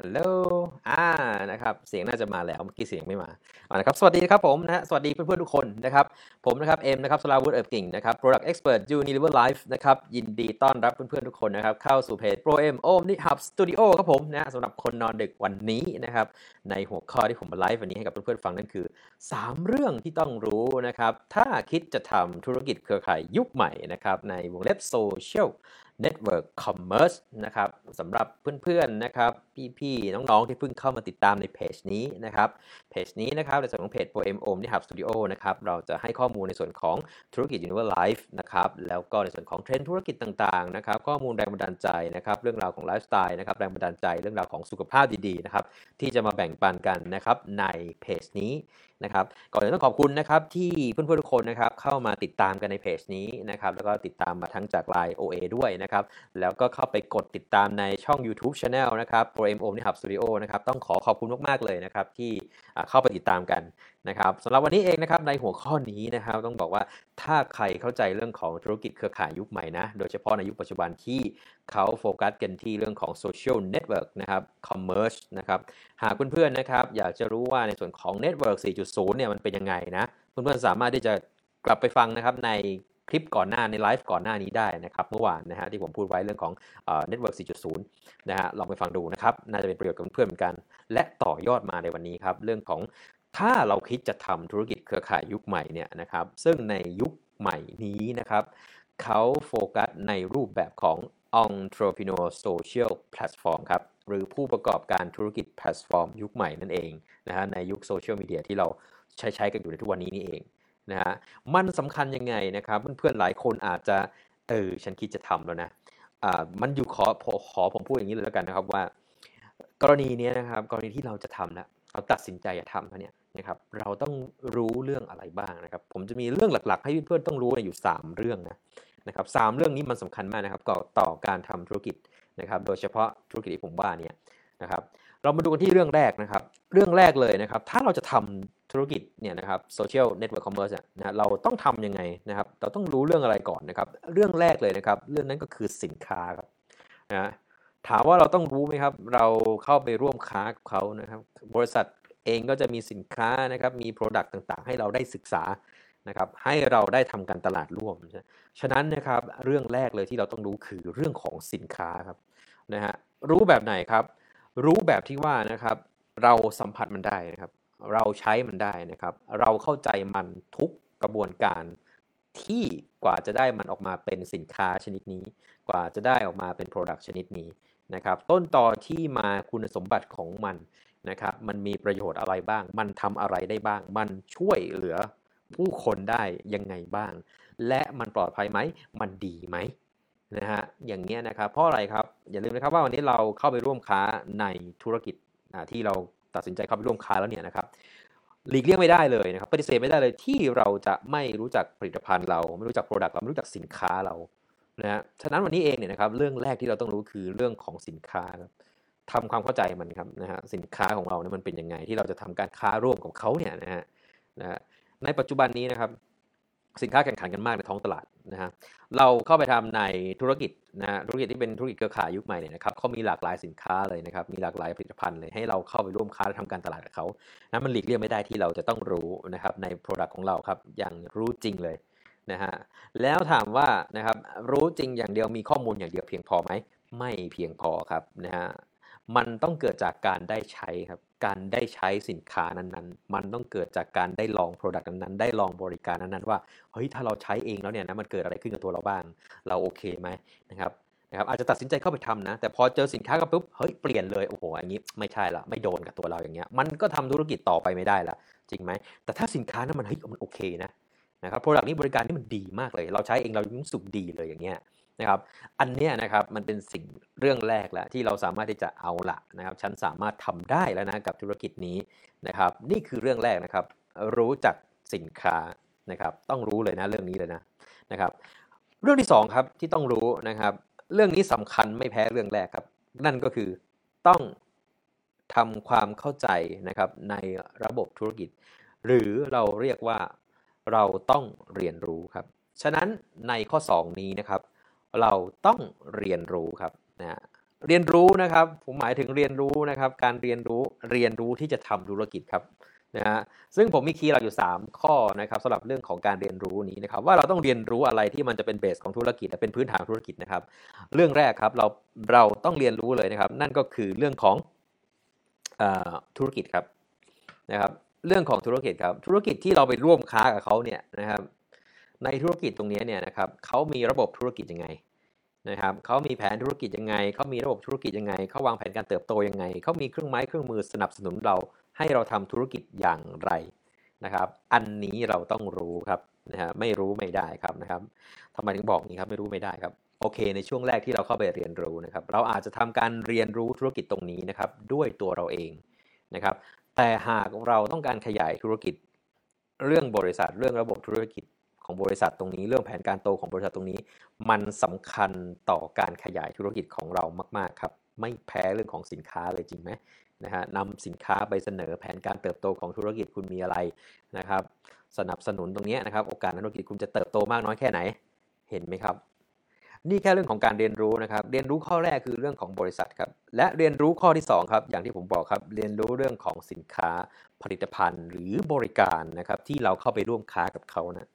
ฮัลโหล อ่า นะครับ เสียงน่าจะมาแล้ว เมื่อกี้เสียงไม่มาเอานะครับ สวัสดีครับผมนะฮะสวัสดีเพื่อนๆทุกคนนะครับ ผมนะครับ เอ็มนะครับสลาวุฒิเอิบกิ่งนะครับ Product Expert Unilever Life นะครับ ยินดีต้อนรับเพื่อนๆทุกคนนะครับ เข้าสู่เพจ Pro M โอมนี่ Hub Studio ครับผมนะสำหรับคนนอนดึกวันนี้นะครับ ในหัวข้อที่ผมมาไลฟ์วันนี้ให้กับเพื่อนๆฟังนั่นคือ 3 เรื่องที่ต้องรู้นะครับ ถ้าคิดจะทำธุรกิจเครือข่ายยุคใหม่นะครับ ในวงเล็บ Social Network Commerce นะครับสำหรับเพื่อนๆนะครับพี่ๆน้องๆที่เพิ่งเข้ามาติดตามในเพจนี้นะครับเพจนี้นะครับในส่วนของเพจ Pro M o m ที่ Hub Studio นะครับเราจะให้ข้อมูลในส่วนของธุรกิจ Univer Life นะครับแล้วก็ในส่วนของเทรนด์ธุรกิจต่างๆนะครับข้อมูลแรงบันดาลใจนะครับเรื่องราวของไลฟ์สไตล์นะครับแรงบันดาลใจเรื่องราวของสุขภาพดีๆนะครับที่จะมาแบ่งปันกันนะครับในเพจนี้นะครับก่อนอื่นต้องขอบคุณนะครับที่เพื่อนๆทุกคนนะครับเข้ามาติดตามกันในเพจนี้นะครับแล้วก็ติดตามมาทั้งจาก Line OA ด้วยนะครับแล้วก็เข้าไปกดติดตามในช่อง YouTube Channel นะครับ Pro M o m ที่ Hub Studio นะครับต้องขอขอบคุณมากๆเลยนะครับที่เข้าไปติดตามกัน นะครับสำหรับวันนี้เองนะครับในหัวข้อนี้นะครับต้องบอกว่าถ้าใครเข้าใจเรื่องของธุรกิจเครือข่ายยุคใหม่นะ โดยเฉพาะในยุคปัจจุบันที่เขาโฟกัสกันที่เรื่องของ Social Network นะครับ Commerce นะครับหากเพื่อนๆนะครับอยากจะรู้ว่าในส่วนของ Network 4.0 เนี่ยมันเป็นยังไงนะ เพื่อนๆสามารถที่จะกลับไปฟังนะครับในคลิปก่อนหน้าในไลฟ์ก่อนหน้านี้ได้นะครับเมื่อวานนะฮะที่ผมพูดไว้เรื่องของเอ่อ Network 4.0 นะฮะลองไปฟังดูนะครับ น่าจะเป็นประโยชน์กับเพื่อนๆเหมือนกัน และต่อยอดมาในวันนี้ครับ เรื่องของ ถ้าเราคิดจะทำธุรกิจเครือข่ายยุคใหม่เนี่ยนะครับซึ่งในยุคใหม่นี้นะครับเขาโฟกัสในรูปแบบของ entrepreneur social platform ครับหรือผู้ประกอบการธุรกิจแพลตฟอร์มยุคใหม่นั่นเองนะฮะในยุคโซเชียลมีเดียที่เราใช้ใช้กันอยู่ในทุกวันนี้นี่เองนะฮะมันสำคัญยังไงนะครับเพื่อนๆหลายคนอาจจะเออฉันคิดจะทำแล้วนะอ่ามันอยู่ขอขอขอผมพูดอย่างนี้เลยแล้วกันนะครับว่า กรณีเนี้ยนะครับกรณีที่เราจะทำแล้ว เราตัดสินใจจะทำแล้วเนี่ยนะครับเราต้องรู้เรื่องอะไรบ้างนะครับ ผมจะมีเรื่องหลัก ๆ ให้เพื่อนๆต้องรู้อยู่ 3 เรื่องนะนะครับสามเรื่องนี้มันสำคัญมากนะครับก่อต่อการทำธุรกิจนะครับ โดยเฉพาะธุรกิจที่ผมว่าเนี่ยนะครับ เรามาดูกันที่เรื่องแรกนะครับ เรื่องแรกเลยนะครับ ถ้าเราจะทำธุรกิจเนี่ยนะครับ social network commerce เนี่ยนะเราต้องทำยังไงนะครับ เราต้องรู้เรื่องอะไรก่อนนะครับ เรื่องแรกเลยนะครับ เรื่องนั้นก็คือสินค้าครับนะ ถามว่าเราต้องรู้ไหมครับ เราเข้าไปร่วมค้ากับเขานะครับ บริษัทเองก็จะมีสินค้านะครับ มี Product ต่างๆ ให้เราได้ศึกษานะครับ ให้เราได้ทำการตลาดร่วม ฉะนั้นนะครับ เรื่องแรกเลยที่เราต้องรู้คือเรื่องของสินค้าครับนะฮะ รู้แบบไหนครับ รู้แบบที่ว่านะครับ เราสัมผัสมันได้นะครับ เราใช้มันได้นะครับ เราเข้าใจมันทุกกระบวนการที่กว่าจะได้มันออกมาเป็นสินค้าชนิดนี้ กว่าจะได้ออกมาเป็น Product ชนิดนี้ นะครับต้นตอที่มาคุณสมบัติของมันนะครับมันมีประโยชน์อะไรบ้าง มันทำอะไรได้บ้าง มันช่วยเหลือผู้คนได้ยังไงบ้าง และมันปลอดภัยไหม มันดีไหมนะฮะอย่างเงี้ยนะครับเพราะอะไรครับอย่าลืมนะครับว่าวันนี้เราเข้าไปร่วมค้าในธุรกิจอ่าที่เราตัดสินใจเข้าไปร่วมค้าแล้วเนี่ยนะครับหลีกเลี่ยงไม่ได้เลยนะครับปฏิเสธไม่ได้เลยที่เราจะไม่รู้จักผลิตภัณฑ์เรา ไม่รู้จัก Product เราไม่รู้จักสินค้าเรา นะฮะฉะนั้นวันนี้เองเนี่ยนะครับเรื่องแรกที่เราต้องรู้คือเรื่องของสินค้าครับทำความเข้าใจมันครับนะฮะสินค้าของเราเนี่ยมันเป็นยังไงที่เราจะทำการค้าร่วมกับเขาเนี่ยนะฮะนะฮะในปัจจุบันนี้นะครับสินค้าแข่งขันกันมากในท้องตลาดนะฮะเราเข้าไปทำในธุรกิจนะฮะธุรกิจที่เป็นธุรกิจเครือข่ายยุคใหม่เนี่ยนะครับเขามีหลากหลายสินค้าเลยนะครับมีหลากหลายผลิตภัณฑ์เลยให้เราเข้าไปร่วมค้าและทำการตลาดกับเขานะมันหลีกเลี่ยงไม่ได้ที่เราจะต้องรู้นะครับใน Product ของเราครับอย่างรู้จริงเลย นะฮะแล้วถามว่านะครับรู้จริงอย่างเดียวมีข้อมูลอย่างเดียวเพียงพอไหมไม่เพียงพอครับนะฮะมันต้องเกิดจากการได้ใช้ครับการได้ใช้สินค้านั้นๆ มันต้องเกิดจากการได้ลอง Product นั้นๆ ได้ลองบริการนั้นๆ ว่า เฮ้ย ถ้าเราใช้เองแล้วเนี่ยนะ มันเกิดอะไรขึ้นกับตัวเราบ้าง เราโอเคไหมนะครับ นะครับ อาจจะตัดสินใจเข้าไปทำนะ แต่พอเจอสินค้าก็ปุ๊บ เฮ้ย เปลี่ยนเลย โอ้โหอันนี้ไม่ใช่ละ ไม่โดนกับตัวเราอย่างเงี้ย มันก็ทำธุรกิจต่อไปไม่ได้ละ จริงไหม แต่ถ้าสินค้านั้นมัน เฮ้ย มันโอเคนะ นะครับ Product นี้บริการนี้มันดีมากเลย เราใช้เองเรารู้สึกดีเลยอย่างเงี้ยนะครับอันเนี้ยนะครับมันเป็นสิ่งเรื่องแรกแล้วที่เราสามารถที่จะเอาละนะครับฉันสามารถทำได้แล้วนะกับธุรกิจนี้นะครับนี่คือเรื่องแรกนะครับ รู้จักสินค้านะครับต้องรู้เลยนะเรื่องนี้เลยนะนะครับเรื่องที่สองครับที่ต้องรู้นะครับ เรื่องนี้สำคัญไม่แพ้เรื่องแรกครับ นั่นก็คือต้องทำความเข้าใจนะครับในระบบธุรกิจ หรือเราเรียกว่า เราต้องเรียนรู้ครับ ฉะนั้นในข้อ 2 นี้นะครับ เราต้องเรียนรู้ครับนะเรียนรู้นะครับ ผมหมายถึงเรียนรู้นะครับ การเรียนรู้เรียนรู้ที่จะทำธุรกิจครับนะฮะซึ่งผมมีคีย์หลักอยู่ 3 ข้อนะครับสำหรับเรื่องของการเรียนรู้นี้นะครับ ว่าเราต้องเรียนรู้อะไรที่มันจะเป็นเบสของธุรกิจและเป็นพื้นฐานธุรกิจนะครับ เรื่องแรกครับเราเราต้องเรียนรู้เลยนะครับ นั่นก็คือเรื่องของอธุรกิจครับนะครับ เรื่องของธุรกิจครับธุรกิจที่เราไปร่วมค้ากับเขาเนี่ยนะครับ ในธุรกิจตรงนี้เนี่ยนะครับเขามีระบบธุรกิจยังไงนะครับเขามีแผนธุรกิจยังไงเขามีระบบธุรกิจยังไงเขาวางแผนการเติบโตยังไงเขามีเครื่องไม้เครื่องมือสนับสนุนเราให้เราทำธุรกิจอย่างไรนะครับ อันนี้เราต้องรู้ครับนะฮะไม่รู้ไม่ได้ครับนะครับทำไมถึงบอกนี้ครับไม่รู้ไม่ได้ครับโอเค ในช่วงแรกที่เราเข้าไปเรียนรู้นะครับ เราอาจจะทำการเรียนรู้ธุรกิจตรงนี้นะครับ ด้วยตัวเราเองนะครับ แต่หากเราต้องการขยายธุรกิจ เรื่องบริษัทเรื่องระบบธุรกิจของบริษัทตรงนี้ เรื่องแผนการโตของบริษัทตรงนี้ มันสำคัญต่อการขยายธุรกิจของเรามาก ๆ ครับ ไม่แพ้เรื่องของสินค้าเลยจริงไหมนะฮะนำสินค้าไปเสนอแผนการเติบโตของธุรกิจคุณมีอะไรนะครับ สนับสนุนตรงนี้นะครับ โอกาสธุรกิจคุณจะเติบโตมากน้อยแค่ไหน เห็นไหมครับ นี่แค่เรื่องของการเรียนรู้นะครับ เรียนรู้ข้อแรกคือเรื่องของบริษัทครับ และเรียนรู้ข้อที่2ครับ อย่างที่ผมบอกครับ เรียนรู้เรื่องของสินค้า ผลิตภัณฑ์ หรือบริการนะครับที่เราเข้าไปร่วมค้ากับเขานะ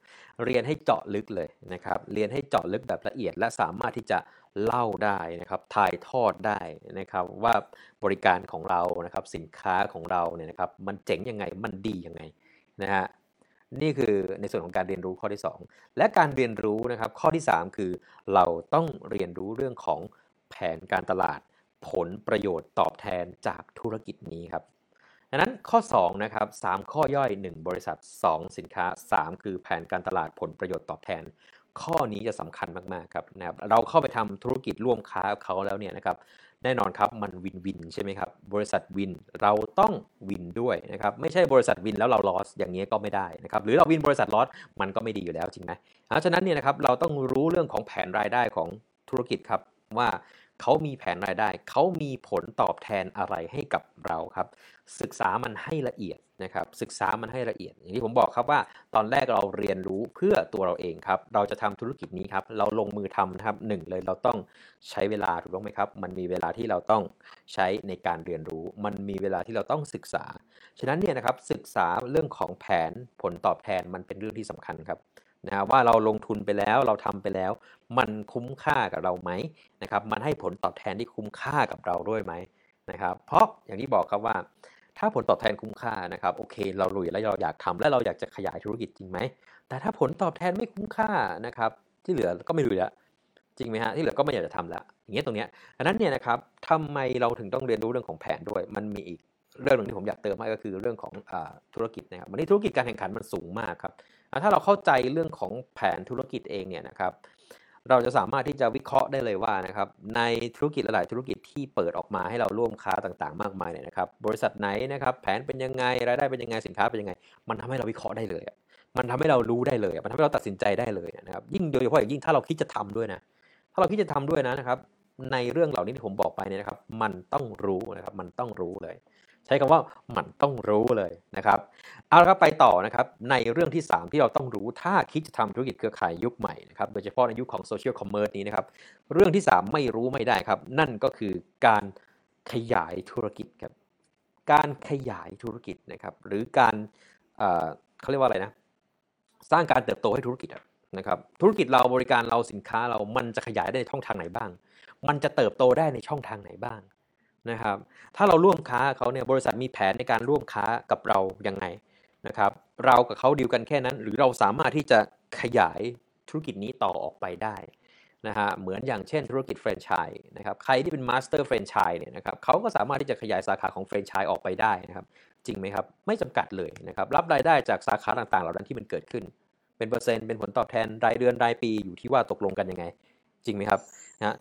เรียนให้เจาะลึกเลยนะครับ เรียนให้เจาะลึกแบบละเอียด และสามารถที่จะเล่าได้นะครับ ถ่ายทอดได้นะครับว่าบริการของเรานะครับ สินค้าของเราเนี่ยนะครับ มันเจ๋งยังไง มันดียังไงนะฮะ นี่คือในส่วนของการเรียนรู้ข้อที่ 2 และการเรียนรู้นะครับข้อที่ 3 คือ เราต้องเรียนรู้เรื่องของแผนการตลาด ผลประโยชน์ตอบแทนจากธุรกิจนี้ครับดังนั้นข้อ2นะครับ3ข้อย่อย 1 บริษัท 2 สินค้า 3 คือแผนการตลาดผลประโยชน์ตอบแทน ข้อนี้จะสำคัญมากๆครับนะครับเราเข้าไปทำธุรกิจร่วมค้ากับเขาแล้วเนี่ยนะครับ แน่นอนครับมันวินวินใช่ไหมครับบริษัทวินเราต้องวินด้วยนะครับไม่ใช่บริษัทวินแล้วเราลอสอย่างนี้ก็ไม่ได้นะครับหรือเราวินบริษัทลอสมันก็ไม่ดีอยู่แล้วจริงไหมเพราะฉะนั้นเนี่ยนะครับเราต้องรู้เรื่องของแผนรายได้ของธุรกิจครับ ว่าเขามีแผนรายได้ เขามีผลตอบแทนอะไรให้กับเราครับ ศึกษามันให้ละเอียดนะครับ ศึกษามันให้ละเอียด อย่างที่ผมบอกครับว่า ตอนแรกเราเรียนรู้เพื่อตัวเราเองครับ เราจะทำธุรกิจนี้ครับ เราลงมือทำนะครับหนึ่งเลยเราต้องใช้เวลาถูกต้องไหมครับ มันมีเวลาที่เราต้องใช้ในการเรียนรู้ มันมีเวลาที่เราต้องศึกษา ฉะนั้นเนี่ยนะครับ ศึกษาเรื่องของแผนผลตอบแทนมันเป็นเรื่องที่สำคัญครับ นะว่าเราลงทุนไปแล้วเราทำไปแล้ว มันคุ้มค่ากับเราไหมนะครับมันให้ผลตอบแทนที่คุ้มค่ากับเราด้วยไหมนะครับเพราะอย่างที่บอกครับว่า ถ้าผลตอบแทนคุ้มค่านะครับโอเค เราลุยแล้วเราอยากทำและเราอยากจะขยายธุรกิจจริงไหมแต่ถ้าผลตอบแทนไม่คุ้มค่านะครับที่เหลือก็ไม่ลุยแล้วจริงไหมฮะที่เหลือก็ไม่อยากจะทำแล้วอย่างเงี้ยตรงเนี้ยดังนั้นเนี่ยนะครับทำไมเราถึงต้องเรียนรู้เรื่องของแผนด้วย มันมีอีก เรื่องหนึ่งที่ผมอยากเติมให้ก็คือเรื่องของอธุรกิจนะครับวันนี้ธุรกิจการแข่งขันมันสูงมากครับถ้าเราเข้าใจเรื่องของแผนธุรกิจเองเนี่ยนะครับเราจะสามารถที่จะวิเคราะห์ได้เลยว่านะครับในธุรกิจหลายธุรกิจที่เปิดออกมาให้เราร่วมค้าต่างๆ มากมายเนี่ยนะครับบริษัทไหนนะครับแผนเป็นยังไงรายได้เป็นยังไงสินค้าเป็นยังไง มันทำให้เราวิเคราะห์ได้เลย มันทำให้เรารู้ได้เลย มันทำให้เราตัดสินใจได้เลยนะครับยิ่งโดยเฉพาะอย่างยิ่งถ้าเราคิดจะทำด้วยนะถ้าเราคิดจะทำด้วยนะนะครับในเรื่องเหล่านี้ที่ผมบอกไปเนี่ยนะครับ มันต้องรู้นะครับมันต้องรู้เลย ใช้คำว่ามันต้องรู้เลยนะครับ เอาละครับไปต่อนะครับในเรื่องที่ 3 ที่เราต้องรู้ถ้าคิดจะทำธุรกิจเครือข่ายยุคใหม่นะครับโดยเฉพาะในยุคของโซเชียลคอมเมอร์สนี้นะครับเรื่องที่ 3 ไม่รู้ไม่ได้ครับ นั่นก็คือการขยายธุรกิจครับการขยายธุรกิจนะครับหรือการเขาเรียกว่าอะไรนะสร้างการเติบโตให้ธุรกิจนะครับธุรกิจเราบริการเราสินค้าเรามันจะขยายได้ในช่องทางไหนบ้าง มันจะเติบโตได้ในช่องทางไหนบ้าง นะครับ ถ้าเราร่วมค้าเขาเนี่ยบริษัทมีแผนในการร่วมค้ากับเรายังไงนะครับ เรากับเขาดีลกันแค่นั้น หรือเราสามารถที่จะขยายธุรกิจนี้ต่อออกไปได้นะฮะเหมือนอย่างเช่นธุรกิจแฟรนไชส์นะครับใครที่เป็น master franchise เนี่ยนะครับเขาก็สามารถที่จะขยายสาขาของแฟรนไชส์ออกไปได้นะครับ จริงไหมครับ ไม่จำกัดเลยนะครับ รับรายได้จากสาขาต่างๆ เหล่านั้นที่มันเกิดขึ้น เป็นเปอร์เซ็นต์เป็นผลตอบแทนรายเดือนรายปีอยู่ที่ว่าตกลงกันยังไง จริงไหมครับนะ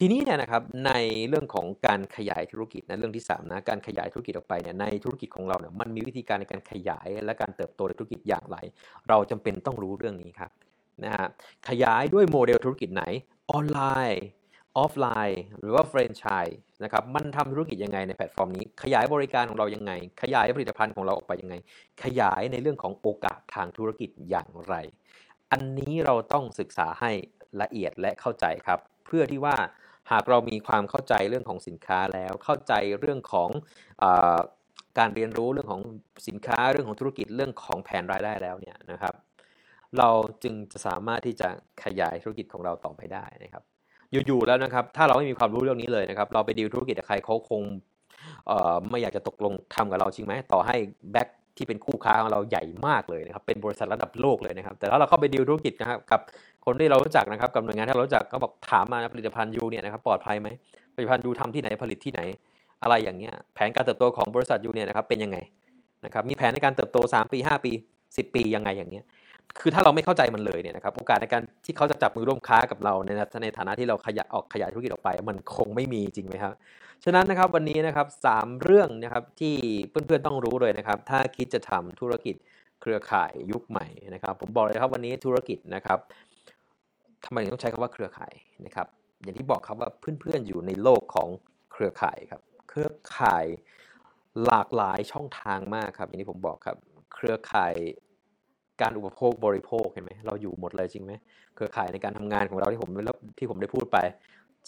ทีนี้เนี่ยนะครับในเรื่องของการขยายธุรกิจนะเรื่องที่3นะการขยายธุรกิจออกไปเนี่ยในธุรกิจของเราเนี่ยมันมีวิธีการในการขยายและการเติบโตในธุรกิจอย่างไร เราจำเป็นต้องรู้เรื่องนี้ครับนะฮะขยายด้วยโมเดลธุรกิจไหนออนไลน์ออฟไลน์ หรือว่าแฟรนไชส์นะครับมันทำธุรกิจยังไงในแพลตฟอร์มนี้ ขยายบริการของเรายังไง ขยายผลิตภัณฑ์ของเราออกไปยังไง ขยายในเรื่องของโอกาสทางธุรกิจอย่างไร อันนี้เราต้องศึกษาให้ละเอียดและเข้าใจครับ เพื่อที่ว่า หากเรามีความเข้าใจเรื่องของสินค้าแล้ว เข้าใจเรื่องของอการเรียนรู้เรื่องของสินค้าเรื่องของธุรกิจเรื่องของแผนรายได้แล้วเนี่ยนะครับ เราจึงจะสามารถที่จะขยายธุรกิจของเราต่อไปได้นะครับ อยู่ๆแล้วนะครับ ถ้าเราไม่มีความรู้เรื่องนี้เลยนะครับ เราไปดีลธุรกิจกับใครเขาคงเอ่อไม่อยากจะตกลงทำกับเราจริงไหมต่อให้แบ็คที่เป็นคู่ค้าของเราใหญ่มากเลยนะครับเป็นบริษัทระดับโลกเลยนะครับ แต่ถ้าเราเข้าไปดีลธุรกิจนะครับกับ คนที่เรารู้จักนะครับกับหน่วยงานที่เรารู้จักก็บอกถามมานะผลิตภัณฑ์ยูเนี่ยนะครับปลอดภัยไหมผลิตภัณฑ์ยูทำที่ไหนผลิตที่ไหน อะไรอย่างเงี้ยแผนการเติบโตของบริษัทยูเนี่ยนะครับเป็นยังไงนะครับมีแผนในการเติบโต 3 ปี 5 ปี 10 ปียังไงอย่างเงี้ยคือถ้าเราไม่เข้าใจมันเลยเนี่ยนะครับโอกาสในการที่เขาจะจับมือร่วมค้ากับเราในในฐานะที่เราขยายออกขยายธุรกิจออกไป มันคงไม่มีจริงไหมครับฉะนั้นนะครับวันนี้นะครับสามเรื่องนะครับที่เพื่อนๆต้องรู้เลยนะครับถ้าคิดจะทำธุรกิจเครือข่ายยุคใหม่นะครับ ผมบอกเลยครับวันนี้ธุรกิจนะครับ ทำไมต้องใช้คำว่าเครือข่ายนะครับ อย่างที่บอกครับว่าเพื่อนๆอยู่ในโลกของเครือข่ายครับ เครือข่ายหลากหลายช่องทางมากครับ อย่างที่ผมบอกครับ เครือข่ายการอุปโภคบริโภคเห็นไหมเราอยู่หมดเลยจริงไหมเครือข่ายในการทำงานของเราที่ผมที่ผมได้พูดไป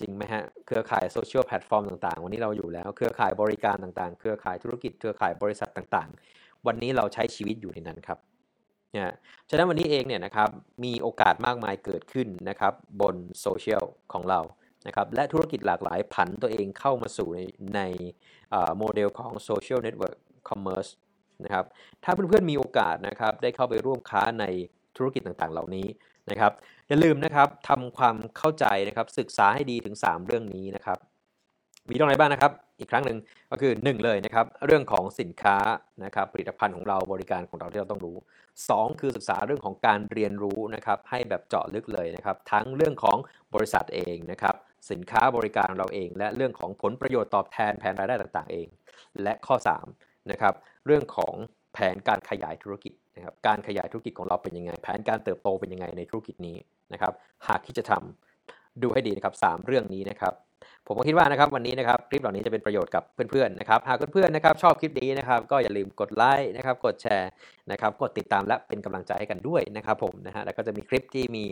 จริงไหมฮะเครือข่ายโซเชียลแพลตฟอร์มต่างๆ วันนี้เราอยู่แล้ว เครือข่ายบริการต่างๆ เครือข่ายธุรกิจ เครือข่ายบริษัทต่างๆ วันนี้เราใช้ชีวิตอยู่ในนั้นครับ นะฉะนั้นวันนี้เองเนี่ยนะครับมีโอกาสมากมายเกิดขึ้นนะครับบนโซเชียลของเรานะครับและธุรกิจหลากหลายผันตัวเองเข้ามาสู่ในในโมเดลของ social network commerce นะครับถ้าเพื่อนๆมีโอกาสนะครับได้เข้าไปร่วมค้าในธุรกิจต่างๆ เหล่านี้นะครับอย่าลืมนะครับทำความเข้าใจนะครับศึกษาให้ดีถึง 3 เรื่องนี้นะครับ มีตรงไหนบ้างนะครับ อีกครั้งหนึ่งก็คือ 1 เลยนะครับ เรื่องของสินค้านะครับผลิตภัณฑ์ของเราบริการของเราที่เราต้องรู้ 2 คือศึกษาเรื่องของการเรียนรู้นะครับให้แบบเจาะลึกเลยนะครับ ทั้งเรื่องของบริษัทเองนะครับสินค้าบริการเราเอง และเรื่องของผลประโยชน์ตอบแทนแผนรายได้ต่างๆ เอง และข้อ3นะครับเรื่องของแผนการขยายธุรกิจนะครับการขยายธุรกิจของเราเป็นยังไง แผนการเติบโตเป็นยังไงในธุรกิจนี้นะครับหากที่จะทำดูให้ดีนะครับ 3 เรื่องนี้นะครับ ผมก็คิดว่านะครับวันนี้นะครับคลิปเหล่านี้จะเป็นประโยชน์กับเพื่อนๆนะครับหากเพื่อนๆนะครับชอบคลิปนี้นะครับก็อย่าลืมกดไลค์นะครับกดแชร์นะครับกดติดตามและเป็นกำลังใจให้กันด้วยนะครับผมนะฮะแล้วก็จะมีคลิปที่มี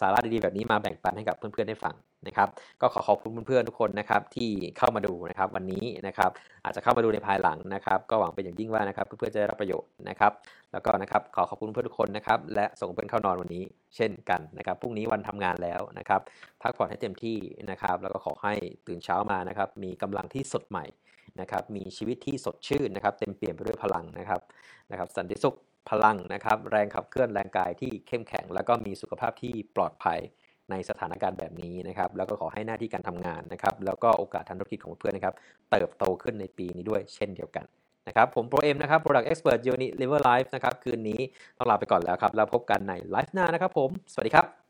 สาระดีๆแบบนี้มาแบ่งปันให้กับเพื่อนๆได้ฟังนะครับก็ขอขอบคุณเพื่อนๆทุกคนนะครับที่เข้ามาดูนะครับวันนี้นะครับอาจจะเข้ามาดูในภายหลังนะครับก็หวังเป็นอย่างยิ่งว่านะครับเพื่อนๆจะได้รับประโยชน์นะครับ แล้วก็นะครับขอขอบคุณเพื่อนทุกคนนะครับและส่งเพื่อนเข้านอนวันนี้เช่นกันนะครับพรุ่งนี้วันทำงานแล้วนะครับพักผ่อนให้เต็มที่นะครับ แล้วก็ขอให้ตื่นเช้ามานะครับมีกำลังที่สดใหม่นะครับมีชีวิตที่สดชื่นนะครับเต็มเปี่ยมไปด้วยพลังนะครับนะครับสันติสุขพลังนะครับแรงขับเคลื่อนแรงกายที่เข้มแข็ง แล้วก็มีสุขภาพที่ปลอดภัยในสถานการณ์แบบนี้นะครับแล้วก็ขอให้หน้าที่การทำงานนะครับแล้วก็โอกาสทางธุรกิจของเพื่อนนะครับเติบโตขึ้นในปีนี้ด้วยเช่นเดียวกัน นะครับผมโปรเอ็มนะครับ Product Expert Uni Liver Life นะครับคืนนี้ต้องลาไปก่อนแล้วครับ แล้วพบกันในไลฟ์หน้านะครับผม สวัสดีครับ